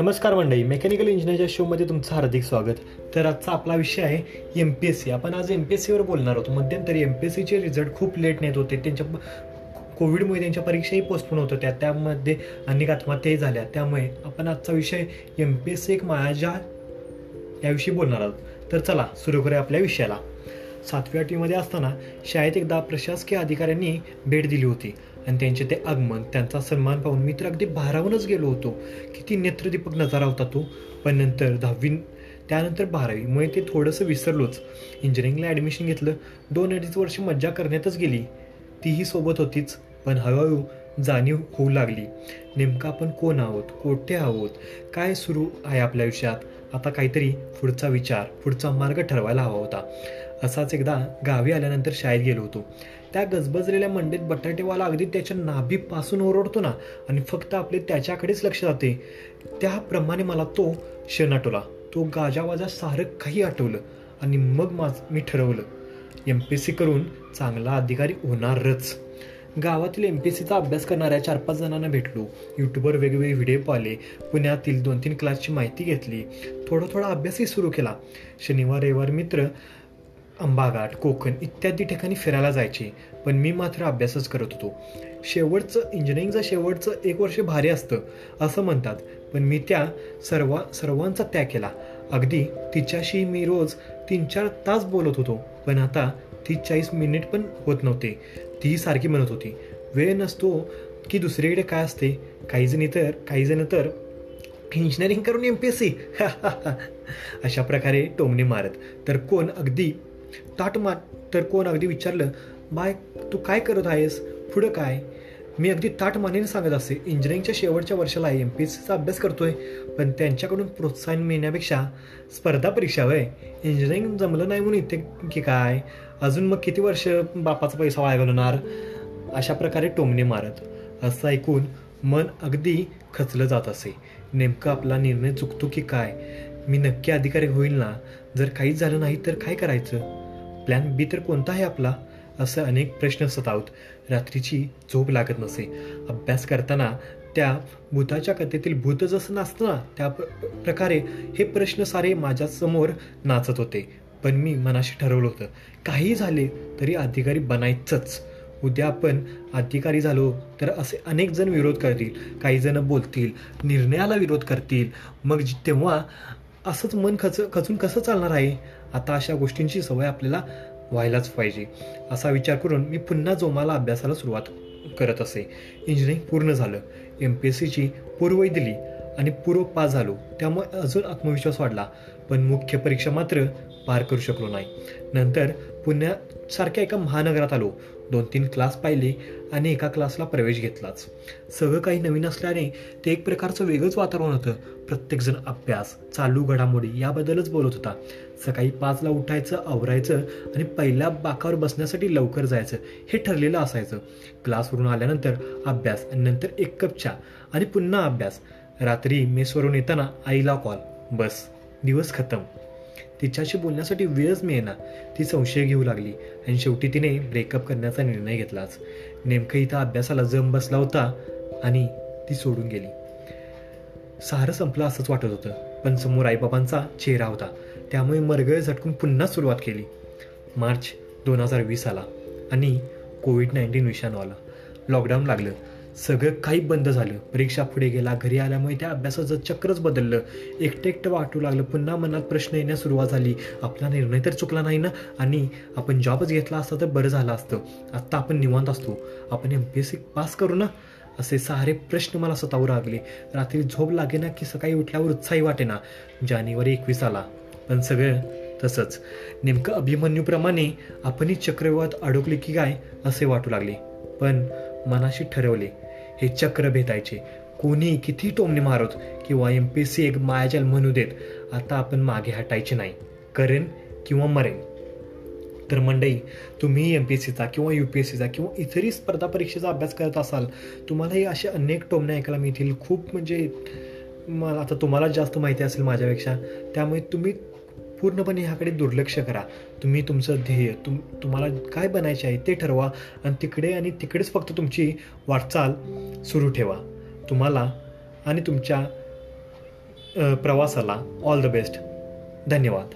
नमस्कार मंडळी मेकॅनिकल इंजिनिअरच्या शोमध्ये तुमचं हार्दिक स्वागत. तर आजचा आपला विषय आहे एम पी एस सी आपण आज एम पी एस सीवर बोलणार आहोत. मध्यंतरी एम पी एस सीचे रिझल्ट खूप लेट नेत होते. त्यांच्या कोविडमुळे त्यांच्या परीक्षाही पोस्टपोन होत होत्या. त्यामध्ये अनेक आत्महत्याही झाल्या. त्यामुळे आपण आजचा विषय एम पी एस सी एक मायाजा याविषयी बोलणार आहोत. तर चला सुरू करूया आपल्या विषयाला. सातव्या आठवीमध्ये असताना शाळेत एकदा प्रशासकीय अधिकाऱ्यांनी भेट दिली होती. आणि त्यांचे ते आगमन त्यांचा सन्मान पाहून मी तर अगदी भारावूनच गेलो होतो. किती नेत्रदीपक नजारा होता तो. पण नंतर दहावी त्यानंतर बारावीमुळे ते थोडंसं विसरलोच. इंजिनिअरिंगला ॲडमिशन घेतलं. दोन अडीच वर्ष मज्जा करण्यातच गेली. तीही सोबत होतीच पण हळूहळू जाणीव होऊ लागली. नेमकं आपण कोण आहोत? कोठे आहोत? काय सुरू आहे आपल्या आयुष्यात? आता काहीतरी पुढचा विचार पुढचा मार्ग ठरवायला हवा होता. असाच एकदा गावी आल्यानंतर शाळेत गेलो होतो. त्या गजबजलेल्या मंडीत बटाटेवाला अगदी त्याच्या नाभीपासून ओरडतो ना आणि फक्त आपले त्याच्याकडेच लक्ष जाते. त्याप्रमाणे मला तो क्षण आठवला. तो गाजावाजा सारं काही आठवलं आणि मग माझ मी ठरवलं. एम पी सी करून चांगला अधिकारी होणारच. गावातील एम पी सीचा अभ्यास करणाऱ्या चार पाच जणांना भेटलो. यूट्यूबवर वेगवेगळे व्हिडिओ पाहिले. पुण्यातील दोन तीन क्लासची माहिती घेतली. थोडा थोडा अभ्यासही सुरू केला. शनिवार रविवार मित्र अंबाघाट कोकण इत्यादी ठिकाणी फिरायला जायचे पण मी मात्र अभ्यासच करत होतो. शेवटचं इंजिनिअरिंगचं शेवटचं एक वर्ष भारी असतं असं म्हणतात पण मी त्या सर्व सर्वांचा त्याग केला. अगदी तिच्याशी मी रोज तीन चार तास बोलत होतो पण आता ती चाळीस मिनिट पण होत नव्हते. ती सारखी म्हणत होती वेळ नसतो की दुसरीकडे काय असते? काही जणी तर काहीजण तर. इंजिनिअरिंग करून एम पी एस सी अशा प्रकारे टोमणे मारत. तर कोण अगदी ताट मार तर कोण अगदी विचारलं बाय तू काय करत आहेस? पुढं काय? मी अगदी ताट मानेने सांगत असे. इंजिनिअरिंगच्या शेवटच्या वर्षाला एम पी एस सीचा अभ्यास करतोय पण त्यांच्याकडून प्रोत्साहन मिळण्यापेक्षा स्पर्धा परीक्षा वय इंजिनिअरिंग जमलं नाही म्हणून इथे की काय? अजून मग किती वर्ष बापाचा पैसा वाया घालवणार? अशा प्रकारे टोमणे मारत. असं ऐकून मन अगदी खचलं जात असे. नेमकं आपला निर्णय चुकतो की काय? मी नक्की अधिकारी होईल ना? जर काहीच झालं नाही तर काय करायचं? प्लॅन बी तर कोणता आहे आपला? असं अनेक प्रश्न सतावत रात्रीची झोप लागत नसे. अभ्यास करताना त्या भूताच्या कथेतील भूत जसं नाचतं ना त्या प्रकारे हे प्रश्न सारे माझ्यासमोर नाचत होते. पण मी मनाशी ठरवलं होतं. काही झाले तरी अधिकारी बनायचंच. उद्या आपण अधिकारी झालो तर असे अनेक जण विरोध करतील. काही जण बोलतील निर्णयाला विरोध करतील. मग तेव्हा असंच मन खच खचून कसं चालणार आहे? आता अशा गोष्टींची सवय आपल्याला व्हायलाच पाहिजे. असा विचार करून मी पुन्हा जोमाला अभ्यासाला सुरुवात करत असे. इंजिनिअरिंग पूर्ण झालं. एम पी एस सीची पूर्वही दिली आणि पूर्व पास झालो. त्यामुळे अजून आत्मविश्वास वाढला. पण मुख्य परीक्षा मात्र पार करू शकलो नाही. नंतर पुण्यासारख्या एका महानगरात आलो. दोन तीन क्लास पाहिले आणि एका क्लासला प्रवेश घेतलाच. सगळं काही नवीन असल्याने ते एक प्रकारचं वेगळंच वातावरण होतं. प्रत्येकजण अभ्यास चालू घडामोडी याबद्दलच बोलत होता. सकाळी पाचला उठायचं आवरायचं आणि पहिल्या बाकावर बसण्यासाठी लवकर जायचं. हे ठरलेलं असायचं. क्लासवरून आल्यानंतर अभ्यास आणि नंतर एक कप चहा आणि पुन्हा अभ्यास. रात्री मेसवरून येताना आईला कॉल बस दिवस खतम. तिच्याशी बोलण्यासाठी वेळच मिळेना. ती संशय घेऊ लागली आणि शेवटी तिने ब्रेकअप करण्याचा निर्णय घेतलाच. नेमकं इथं अभ्यासाला जम बसला होता आणि ती सोडून गेली. सारं संपलं असंच वाटत होतं पण समोर आईबाबांचा चेहरा होता. त्यामुळे मरगळ झटकून पुन्हा सुरुवात केली. मार्च दोन हजार वीस आला आणि कोविड नाईन्टीन विषाणू आला लॉकडाऊन लागलं. सगळं काही बंद झालं. परीक्षा पुढे गेला. घरी आल्यामुळे त्या अभ्यासाचं चक्रच बदललं. एकटं एकटं वाटू लागलं. पुन्हा मनात प्रश्न येण्यास सुरुवात झाली. आपला निर्णय तर चुकला नाही ना? आणि आपण जॉबच घेतला असता तर बरं झालं असतं. आत्ता आपण निवांत असतो. आपण M P S C pass करू ना? असे सारे प्रश्न मला स्वतःवर लागले. रात्री झोप लागे ना की सकाळी उठल्यावर उत्साही वाटेना. जानेवारी एकवीस आला. पण सगळं तसंच. नेमकं अभिमन्यूप्रमाणे आपणही चक्रव्यूहात अडकले की काय असे वाटू लागले. पण मनाशी ठरवले हे चक्र भेटायचे. कोणी किती टोमणे मारत किंवा एम पी सी एक मायाजाल म्हणू देत आता आपण मागे हटायचे नाही. करेन किंवा मरेन. तर मंडई तुम्ही एम पी एस सीचा किंवा यू पी एस सीचा किंवा इतरही स्पर्धा परीक्षेचा अभ्यास करत असाल तुम्हालाही असे अनेक टोमणे ऐकायला मिळतील. खूप म्हणजे मला आता तुम्हाला जास्त माहिती असेल माझ्यापेक्षा. त्यामुळे तुम्ही पूर्णपणे ह्याकडे दुर्लक्ष करा. तुम्ही तुमचं ध्येय तुम तुम्हाला काय बनायचे आहे ते ठरवा आणि तिकडे आणि तिकडेच फक्त तुमची वाटचाल सुरू ठेवा. तुम्हाला आणि तुमच्या प्रवासाला ऑल द बेस्ट धन्यवाद.